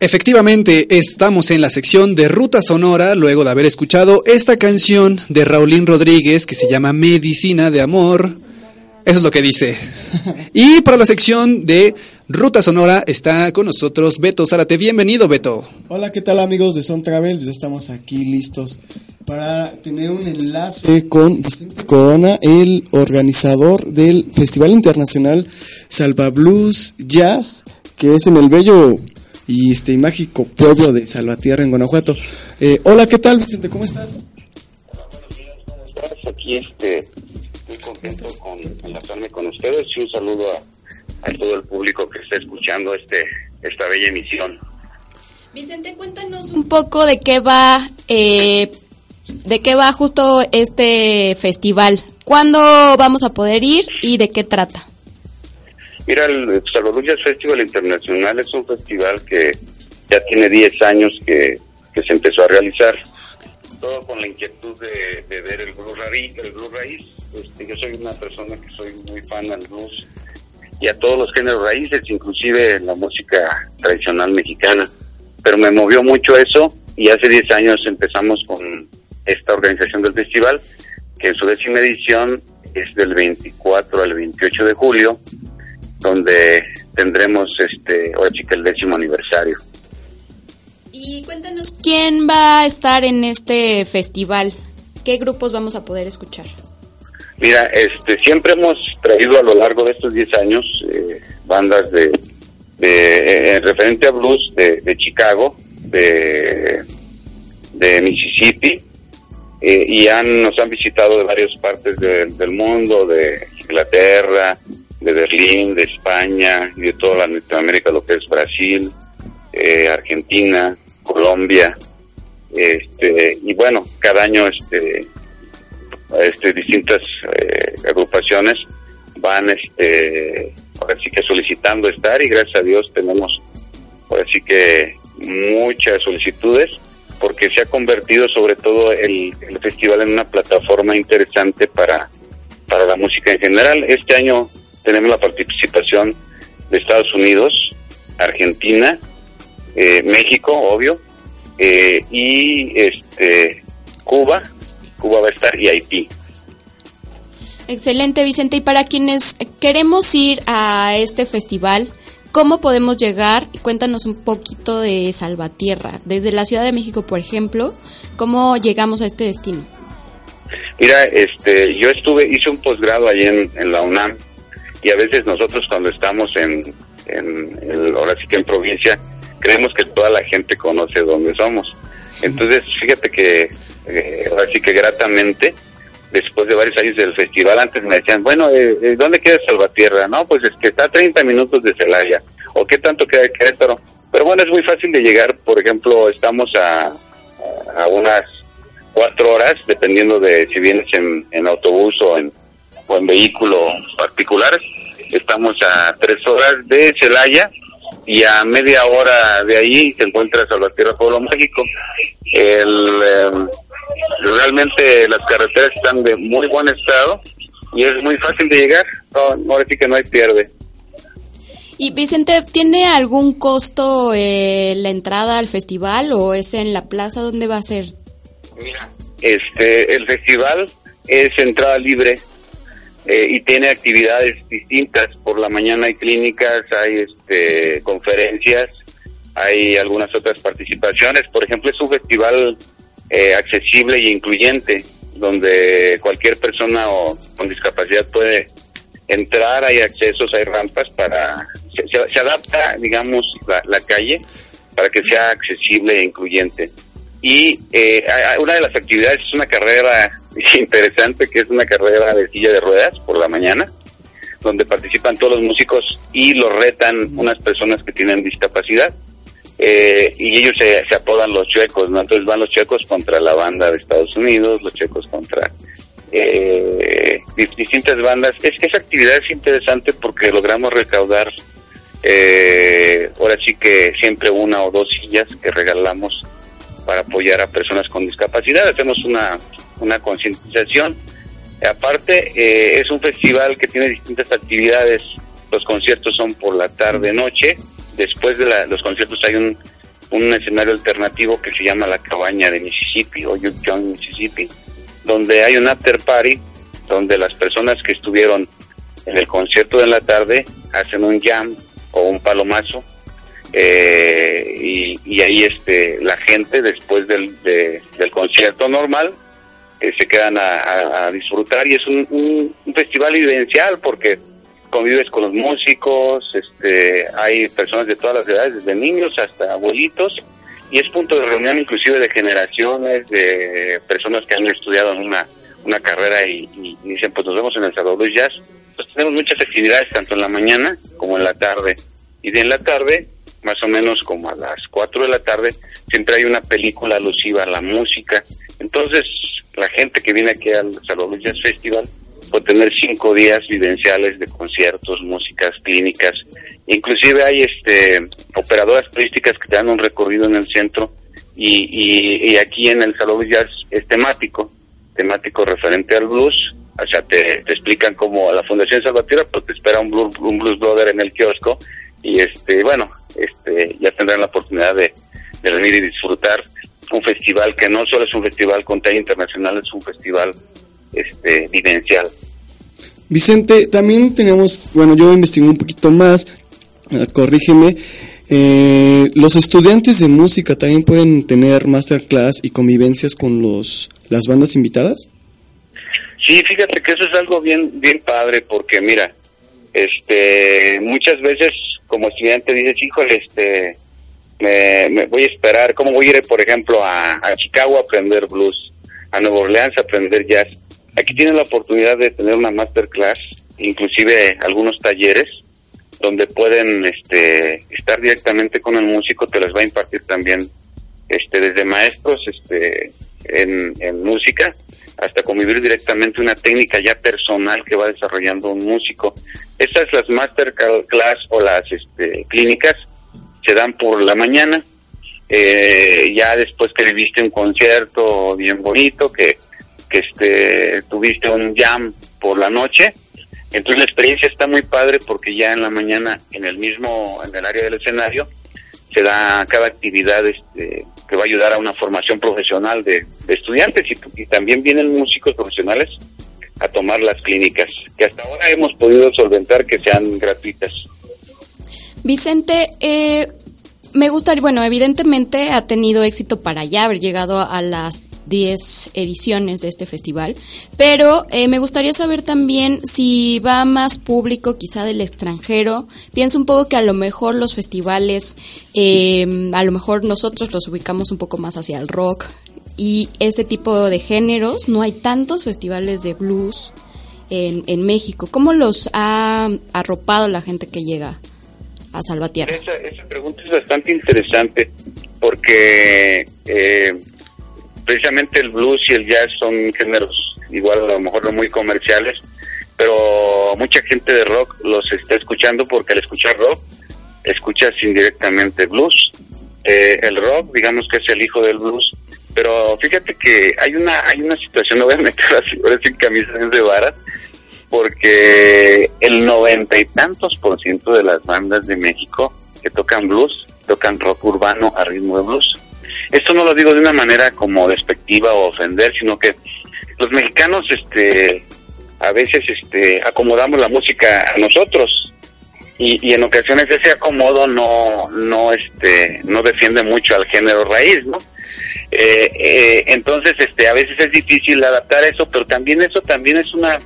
Efectivamente, estamos en la sección de Ruta Sonora luego de haber escuchado esta canción de Raulín Rodríguez que se llama Medicina de Amor. Eso es lo que dice. Y para la sección de Ruta Sonora está con nosotros Beto Zárate. Bienvenido, Beto. Hola, ¿qué tal amigos de Son Travel? Pues estamos aquí listos para tener un enlace con Vicente Corona, el organizador del Festival Internacional Salva Blues Jazz, que es en el bello y este mágico pueblo de Salvatierra en Guanajuato. Eh, hola, ¿qué tal, Vicente? ¿Cómo estás? Aquí este, muy contento con enlazarme con ustedes y un saludo a, todo el público que está escuchando este esta bella emisión. Vicente, cuéntanos un poco de qué va eh, de qué va justo este festival. ¿Cuándo vamos a poder ir y de qué trata? Mira, el Salvador Jazz Festival Internacional es un festival que ya tiene 10 años que, se empezó a realizar. Todo con la inquietud de, ver el blues raíz. El blues raíz. Este, yo soy una persona que soy muy fan del blues y a todos los géneros raíces, inclusive la música tradicional mexicana. Pero me movió mucho eso y hace 10 años empezamos con esta organización del festival, que en su décima edición es del 24 al 28 de julio donde tendremos este hoy sí que el décimo aniversario. Y cuéntanos quién va a estar en este festival, qué grupos vamos a poder escuchar. Mira, este siempre hemos traído a lo largo de estos 10 años eh, bandas de, de eh, referente a blues de, Chicago, de, de Mississippi, eh, y han, nos han visitado de varias partes del mundo, de Inglaterra, de Berlín, de España y de toda Latinoamérica, lo que es Brasil, eh, Argentina, Colombia, este, y bueno, cada año este, este distintas eh, agrupaciones van este, ahora que solicitando estar y gracias a Dios tenemos ahora que muchas solicitudes porque se ha convertido sobre todo el, el festival en una plataforma interesante para, para la música en general. Este año tenemos la participación de Estados Unidos, Argentina, eh, México, obvio, eh, y este Cuba, Cuba va a estar y Haití. Excelente, Vicente. Y para quienes queremos ir a este festival, ¿cómo podemos llegar? Y cuéntanos un poquito de Salvatierra. Desde la Ciudad de México, por ejemplo, ¿cómo llegamos a este destino? Mira, este, yo estuve, hice un posgrado allí en, en la UNAM y a veces nosotros cuando estamos en, ahora sí que en provincia, creemos que toda la gente conoce dónde somos. Entonces, fíjate que eh, ahora sí que gratamente, después de varios años del festival, antes me decían, bueno, eh, eh, ¿dónde queda Salvatierra? No, pues es que está a 30 minutos de Celaya. ¿O qué tanto queda de Querétaro? Pero bueno, es muy fácil de llegar. Por ejemplo, estamos a, a unas cuatro horas, dependiendo de si vienes en, autobús o en, o en vehículo particular. Estamos a tres horas de Celaya y a media hora de ahí se encuentra Salvatierra Pueblo Mágico. El, eh, realmente las carreteras están de muy buen estado y es muy fácil de llegar. No, ahora sí que no hay pierde. Y Vicente, ¿tiene algún costo eh, la entrada al festival o es en la plaza? ¿Dónde va a ser? Este, el festival es entrada libre eh, y tiene actividades distintas. Por la mañana hay clínicas, hay este, conferencias, hay algunas otras participaciones. Por ejemplo, es un festival eh, accesible e incluyente, donde cualquier persona o con discapacidad puede entrar, hay accesos, hay rampas para... Se, se- se adapta, digamos, la, la calle para que sea accesible e incluyente. Y eh, una de las actividades es una carrera interesante, que es una carrera de silla de ruedas por la mañana, donde participan todos los músicos y los retan unas personas que tienen discapacidad. Eh, y ellos se, se apodan los chuecos. Entonces van los chuecos contra la banda de Estados Unidos, los chuecos contra eh, dis- distintas bandas. Es, esa actividad es interesante porque logramos recaudar, eh, ahora sí que siempre una o dos sillas que regalamos para apoyar a personas con discapacidad. Hacemos una, una concientización. Aparte, eh, es un festival que tiene distintas actividades. Los conciertos son por la tarde-noche. Después de la- los conciertos hay un, escenario alternativo que se llama la Cabaña de Mississippi o Yukon, Mississippi, donde hay un after party donde las personas que estuvieron en el concierto de la tarde hacen un jam o un palomazo eh, y, ahí este la gente después del, de- del concierto normal eh, se quedan a, disfrutar y es un, un- festival vivencial porque convives con los músicos, este, hay personas de todas las edades, desde niños hasta abuelitos, y es punto de reunión inclusive de generaciones, de personas que han estudiado en una, una carrera y, dicen, pues nos vemos en el Salvador Jazz. Pues tenemos muchas actividades, tanto en la mañana como en la tarde. Y de en la tarde, más o menos como a las 4 de la tarde, siempre hay una película alusiva a la música. Entonces, la gente que viene aquí al Salvador Jazz Festival puede tener cinco días vivenciales de conciertos, músicas, clínicas. Inclusive hay este operadoras turísticas que te dan un recorrido en el centro y, y, y aquí en el Salón Jazz es temático, temático referente al blues. O sea, te, te explican como la Fundación Salvatierra, pues te espera un blues, un blues brother en el kiosco y este bueno, este ya tendrán la oportunidad de, de venir y disfrutar un festival que no solo es un festival con talla internacional, es un festival este vivencial. Vicente, también tenemos, bueno, yo investigué un poquito más, eh, corrígeme, eh, los estudiantes de música también pueden tener masterclass y convivencias con los las bandas invitadas. Sí, fíjate que eso es algo bien bien padre porque mira, este muchas veces como estudiante dices, híjole, este me, me voy a esperar, ¿cómo voy a ir, por ejemplo, a, a Chicago a aprender blues, a Nueva Orleans a aprender jazz? Aquí tienes la oportunidad de tener una masterclass, inclusive algunos talleres donde pueden este estar directamente con el músico, te les va a impartir también este desde maestros este en, en música hasta convivir directamente una técnica ya personal que va desarrollando un músico. Esas las masterclass o las este, clínicas se dan por la mañana eh, ya después que viviste un concierto bien bonito, que, que este, tuviste un jam por la noche, entonces la experiencia está muy padre porque ya en la mañana, en el mismo, en el área del escenario, se da cada actividad este, que va a ayudar a una formación profesional de, estudiantes y, y también vienen músicos profesionales a tomar las clínicas, que hasta ahora hemos podido solventar que sean gratuitas. Vicente, eh, me gustaría, bueno, evidentemente ha tenido éxito para ya haber llegado a las 10 ediciones de este festival, pero eh, me gustaría saber también si va más público quizá del extranjero. Pienso un poco que a lo mejor los festivales, eh, a lo mejor nosotros los ubicamos un poco más hacia el rock y este tipo de géneros. No hay tantos festivales de blues en, en México. ¿Cómo los ha arropado la gente que llega? a Salvatierra? Esa, esa pregunta es bastante interesante porque eh, precisamente el blues y el jazz son géneros igual a lo mejor no muy comerciales, pero mucha gente de rock los está escuchando porque al escuchar rock escuchas indirectamente blues. Eh, el rock, digamos que es el hijo del blues, pero fíjate que hay una hay una situación, no voy a meter así, ahora sin camisas de varas, porque el noventa y tantos por ciento de las bandas de México que tocan blues, tocan rock urbano a ritmo de blues. Esto no lo digo de una manera como despectiva o ofender, sino que los mexicanos este a veces este acomodamos la música a nosotros y, y en ocasiones ese acomodo no no este no defiende mucho al género raíz, ¿no? Eh, eh, entonces este a veces es difícil adaptar eso, pero también eso también es una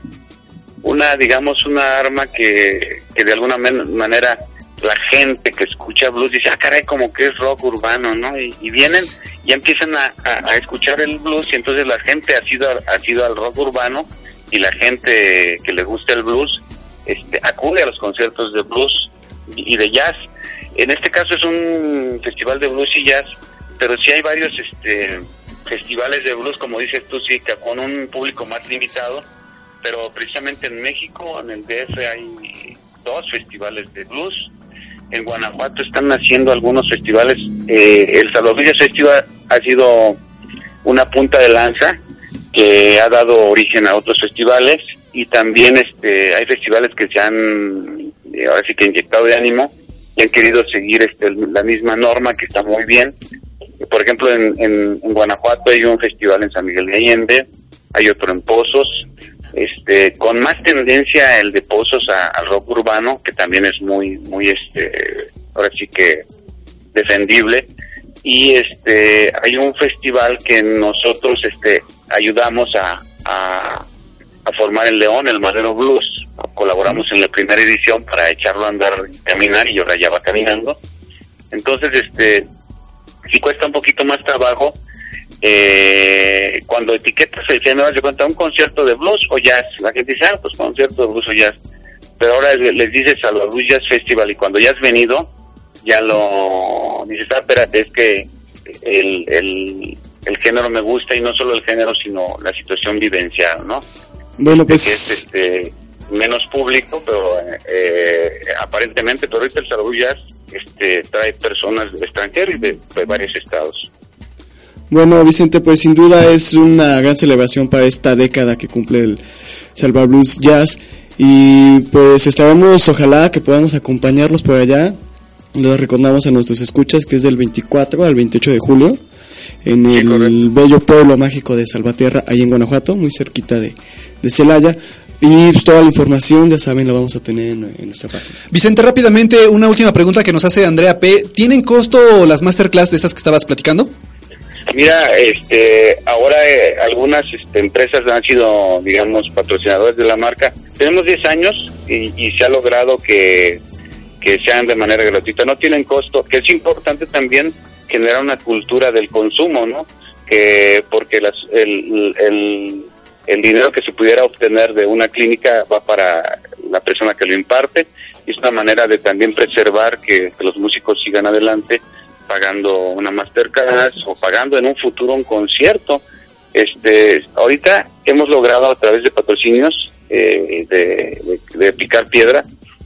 una, digamos, una arma que, que de alguna manera la gente que escucha blues dice, ah, caray, como que es rock urbano, ¿no? Y, vienen y empiezan a, escuchar el blues y entonces la gente ha sido, ha sido al rock urbano y la gente que le gusta el blues este, acude a los conciertos de blues y, de jazz. En este caso es un festival de blues y jazz, pero sí hay varios este, festivales de blues, como dices tú, sí, con un público más limitado pero precisamente en México, en el DF, hay dos festivales de blues. En Guanajuato están haciendo algunos festivales. Eh, el Salvador Festival ha sido una punta de lanza que ha dado origen a otros festivales y también este hay festivales que se han eh, ahora sí que inyectado de ánimo y han querido seguir este, la misma norma que está muy bien. Por ejemplo, en, en Guanajuato hay un festival en San Miguel de Allende, hay otro en Pozos, este con más tendencia el de Pozos al rock urbano que también es muy muy este ahora sí que defendible. Y este hay un festival que nosotros este ayudamos a, a, a formar en León el Madero Blues. Colaboramos en la primera edición para echarlo a andar caminar y ahora ya va caminando. Entonces este si cuesta un poquito más trabajo eh, cuando etiquetas el género, se cuenta un concierto de blues o jazz. La gente dice, ah, pues concierto de blues o jazz. Pero ahora les dices a los Blues Jazz Festival y cuando ya has venido, ya lo dices, ah, espérate, es que el, el, el género me gusta y no solo el género, sino la situación vivencial, ¿no? Bueno, pues... Es, este, menos público, pero eh, aparentemente, pero ahorita el Salud Jazz este, trae personas y de, de varios estados. Bueno, Vicente, pues sin duda es una gran celebración para esta década que cumple el Salva Blues Jazz. Y pues estaremos, ojalá que podamos acompañarlos por allá. Les recordamos a nuestros escuchas que es del 24 al 28 de julio en el bello pueblo mágico de Salvatierra, ahí en Guanajuato, muy cerquita de, de Celaya. Y pues, toda la información, ya saben, la vamos a tener en, en, nuestra página. Vicente, rápidamente, una última pregunta que nos hace Andrea P. ¿Tienen costo las masterclass de estas que estabas platicando? Mira, este, ahora eh, algunas este, empresas han sido, digamos, patrocinadores de la marca. Tenemos 10 años y, y, se ha logrado que, que sean de manera gratuita. No tienen costo, que es importante también generar una cultura del consumo, ¿no? Que porque el, el, dinero que se pudiera obtener de una clínica va para la persona que lo imparte es una manera de también preservar que los músicos sigan adelante pagando una masterclass o pagando en un futuro un concierto. Este, ahorita hemos logrado a través de patrocinios eh, de, de, de, picar piedra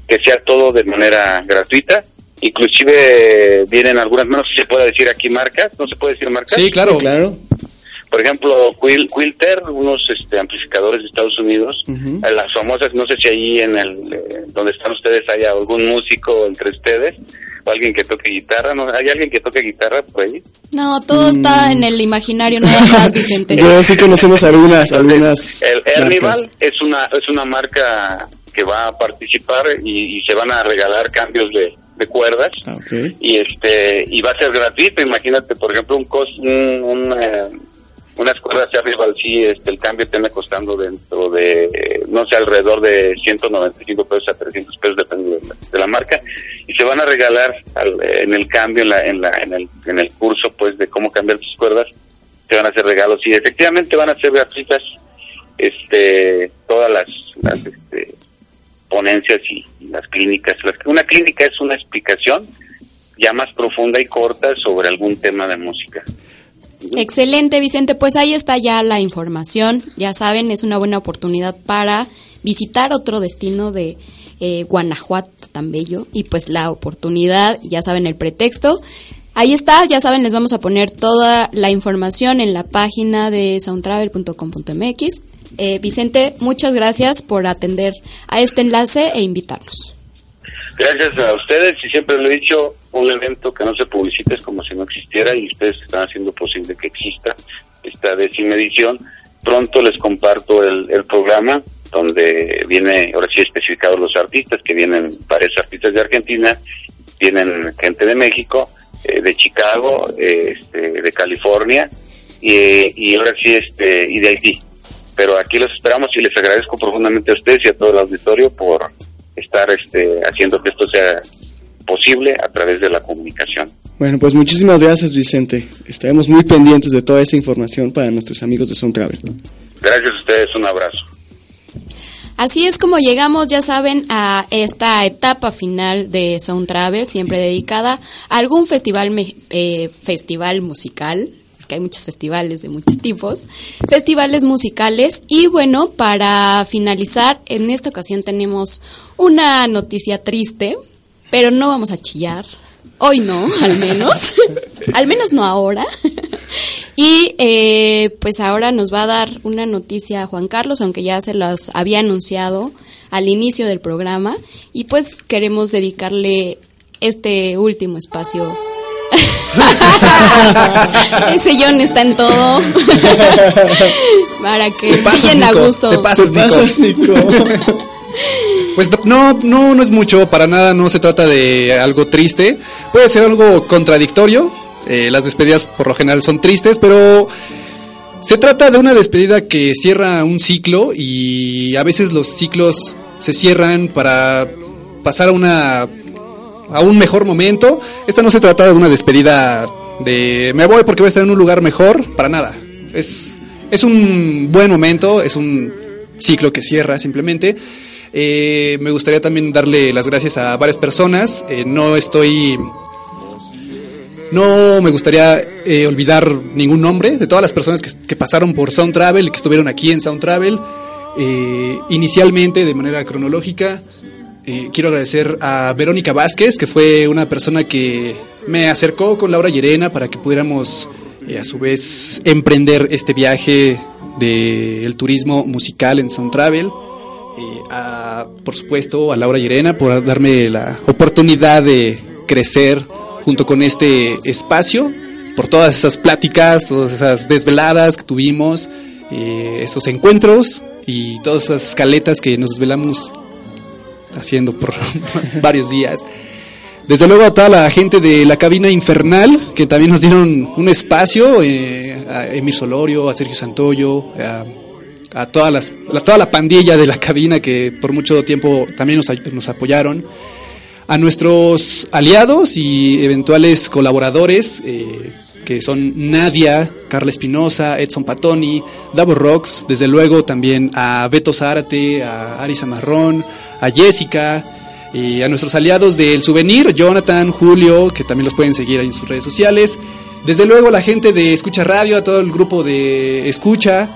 que sea todo de manera gratuita inclusive vienen algunas, no sé si se puede decir aquí marcas, no se puede decir marcas. Sí, claro. Claro. Por ejemplo, Quil- Quilter, unos este, amplificadores de Estados Unidos, eh, las famosas, no sé si ahí en el, eh, donde están ustedes haya algún músico entre ustedes, o alguien que toque guitarra, ¿no? ¿Hay alguien que toque guitarra por ahí? No, todo está en el imaginario, no hay más, Vicente. Yo sí conocemos algunas, algunas El. Ernival es una, es una marca que va a participar y, y se van a regalar cambios de, de cuerdas Ah, y este y va a ser gratuito imagínate por ejemplo un cos un, un, eh, unas cuerdas de rival sí este el cambio te anda costando dentro de no sé alrededor de 195 pesos a 300 pesos depende de la, de la marca. Y se van a regalar al- en el cambio en la, en la en el en el curso pues de cómo cambiar tus cuerdas te van a hacer regalos. Y efectivamente van a ser gratuitas este todas las, las este, ponencias y, y las clínicas. Las, una clínica es una explicación ya más profunda y corta sobre algún tema de música Excelente, Vicente. Pues ahí está ya la información. Ya saben, es una buena oportunidad para visitar otro destino de eh, Guanajuato tan bello. Y pues la oportunidad, ya saben el pretexto. Ahí está, ya saben, les vamos a poner toda la información en la página de soundtravel.com.mx. Eh, Vicente, muchas gracias por atender a este enlace e invitarnos. Gracias a ustedes y siempre lo he dicho, un evento que no se publicita es como si no existiera y ustedes están haciendo posible que exista esta décima edición. Pronto les comparto el, el programa donde viene, ahora sí especificados los artistas, que vienen varios artistas de Argentina, vienen gente de México, eh, de Chicago, eh, este, de California y, y ahora sí este y de Haití. Pero aquí los esperamos y les agradezco profundamente a ustedes y a todo el auditorio por estar este, haciendo que esto sea posible a través de la comunicación. Bueno, pues muchísimas gracias, Vicente. Estaremos muy pendientes de toda esa información para nuestros amigos de Sound Travel. Gracias a ustedes, un abrazo. Así es como llegamos, ya saben, a esta etapa final de Sound Travel, siempre dedicada a algún festival, me- eh, festival musical, que hay muchos festivales de muchos tipos, festivales musicales. Y bueno, para finalizar, en esta ocasión tenemos una noticia triste, pero no vamos a chillar. Hoy no, al menos. al menos no ahora. y eh, pues ahora nos va a dar una noticia Juan Carlos, aunque ya se los había anunciado al inicio del programa. Y pues queremos dedicarle este último espacio. Ese John está en todo. Para que chillen a Nico, gusto. te pasas, Te pasas, Nico. Pues no, no, no es mucho, para nada, no se trata de algo triste. Puede ser algo contradictorio. eh, las despedidas por lo general son tristes, pero se trata de una despedida que cierra un ciclo y a veces los ciclos se cierran para pasar a una a un mejor momento. Esta no se trata de una despedida de me voy porque voy a estar en un lugar mejor, para nada. Es es un buen momento, es un ciclo que cierra simplemente. Eh, me gustaría también darle las gracias a varias personas. Eh, no estoy no me gustaría eh, olvidar ningún nombre de todas las personas que, pasaron por Sound Travel y que estuvieron aquí en Sound Travel. Eh, inicialmente, de manera cronológica, quiero agradecer a Verónica Vázquez, que fue una persona que me acercó con Laura Llerena para que pudiéramos, a su vez, emprender este viaje del turismo musical en Sound Travel. Eh, a, por supuesto, a Laura Llerena por darme la oportunidad de crecer junto con este espacio, por todas esas pláticas, todas esas desveladas que tuvimos, eh, esos encuentros y todas esas escaletas que nos desvelamos haciendo por varios días. Desde luego a toda la gente de la cabina infernal, que también nos dieron un espacio, eh, a Emir Solorio, a Sergio Santoyo, a, a todas las, la, toda la pandilla de la cabina que por mucho tiempo también nos, nos apoyaron, a nuestros aliados y eventuales colaboradores, eh, que son Nadia, Carla Espinosa, Edson Patoni, Davo Rocks, desde luego también a Beto Zárate, a Arisa Marrón, a Jessica, y a nuestros aliados del Souvenir, Jonathan, Julio, que también los pueden seguir en sus redes sociales. Desde luego la gente de Escucha Radio, a todo el grupo de Escucha,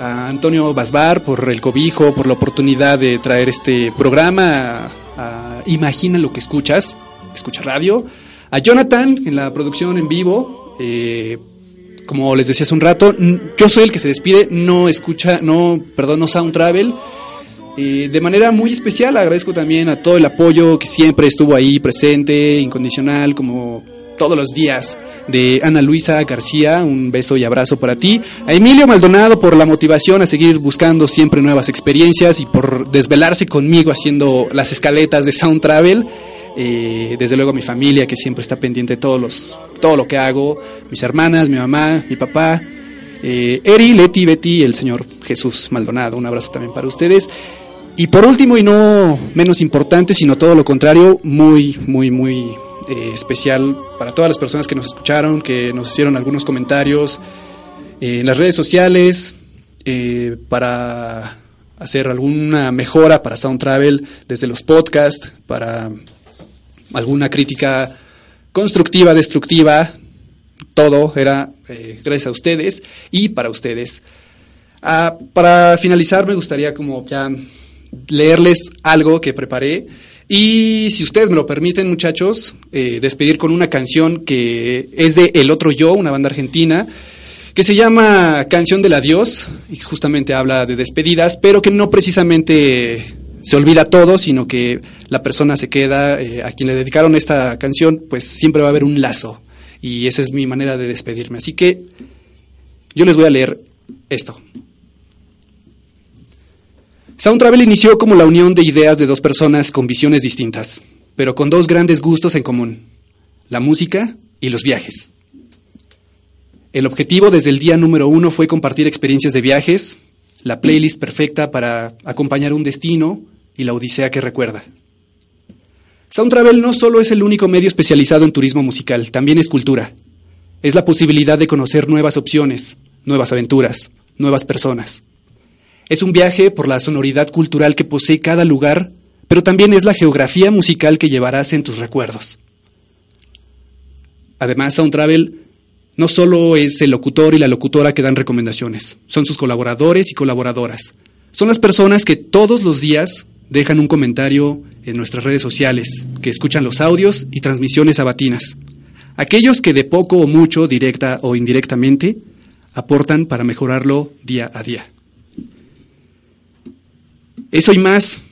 a Antonio Basbar por el cobijo, por la oportunidad de traer este programa. a- Imagina lo que escuchas. Escucha Radio, a Jonathan en la producción en vivo. eh, como les decía hace un rato, yo soy el que se despide, no escucha, no, perdón, no Sound Travel. Eh, de manera muy especial agradezco también a todo el apoyo que siempre estuvo ahí presente, incondicional, como todos los días, de Ana Luisa García, un beso y abrazo para ti, a Emilio Maldonado por la motivación a seguir buscando siempre nuevas experiencias y por desvelarse conmigo haciendo las escaletas de Sound Travel, eh, desde luego a mi familia que siempre está pendiente de todos los, todo lo que hago, mis hermanas, mi mamá, mi papá, eh, Eri, Leti, Betty, el señor Jesús Maldonado, un abrazo también para ustedes. Y por último, y no menos importante, sino todo lo contrario, muy, muy, muy eh, especial para todas las personas que nos escucharon, que nos hicieron algunos comentarios eh, en las redes sociales, eh, para hacer alguna mejora para Sound Travel desde los podcasts, para alguna crítica constructiva, destructiva, todo era gracias a ustedes y para ustedes. Ah, para finalizar, me gustaría como ya leerles algo que preparé. Y si ustedes me lo permiten, muchachos, eh, despedir con una canción que es de El Otro Yo, una banda argentina, que se llama Canción del Adiós, y justamente habla de despedidas, pero que no precisamente se olvida todo, sino que la persona se queda, eh, a quien le dedicaron esta canción, pues siempre va a haber un lazo. Y esa es mi manera de despedirme. Así que yo les voy a leer esto. Sound Travel inició como la unión de ideas de dos personas con visiones distintas, pero con dos grandes gustos en común, la música y los viajes. El objetivo desde el día número uno fue compartir experiencias de viajes, la playlist perfecta para acompañar un destino y la odisea que recuerda. Sound Travel no solo es el único medio especializado en turismo musical, también es cultura. Es la posibilidad de conocer nuevas opciones, nuevas aventuras, nuevas personas. Es un viaje por la sonoridad cultural que posee cada lugar, pero también es la geografía musical que llevarás en tus recuerdos. Además, Sound Travel no solo es el locutor y la locutora que dan recomendaciones, son sus colaboradores y colaboradoras. Son las personas que todos los días dejan un comentario en nuestras redes sociales, que escuchan los audios y transmisiones sabatinas. Aquellos que de poco o mucho, directa o indirectamente, aportan para mejorarlo día a día. Eso y más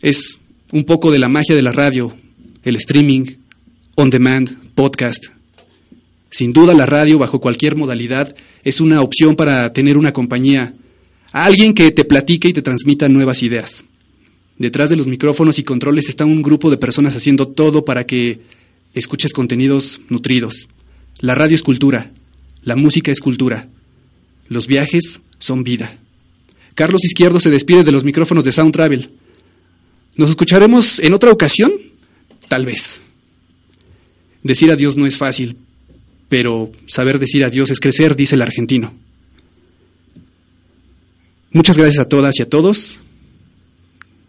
es un poco de la magia de la radio, el streaming, on demand, podcast. Sin duda la radio bajo cualquier modalidad es una opción para tener una compañía, alguien que te platique y te transmita nuevas ideas. Detrás de los micrófonos y controles está un grupo de personas haciendo todo para que escuches contenidos nutridos. La radio es cultura, la música es cultura, los viajes son vida. Carlos Izquierdo se despide de los micrófonos de Sound Travel. ¿Nos escucharemos en otra ocasión? Tal vez. Decir adiós no es fácil, pero saber decir adiós es crecer, dice el argentino. Muchas gracias a todas y a todos.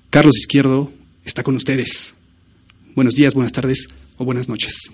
Carlos Izquierdo está con ustedes. Buenos días, buenas tardes o buenas noches.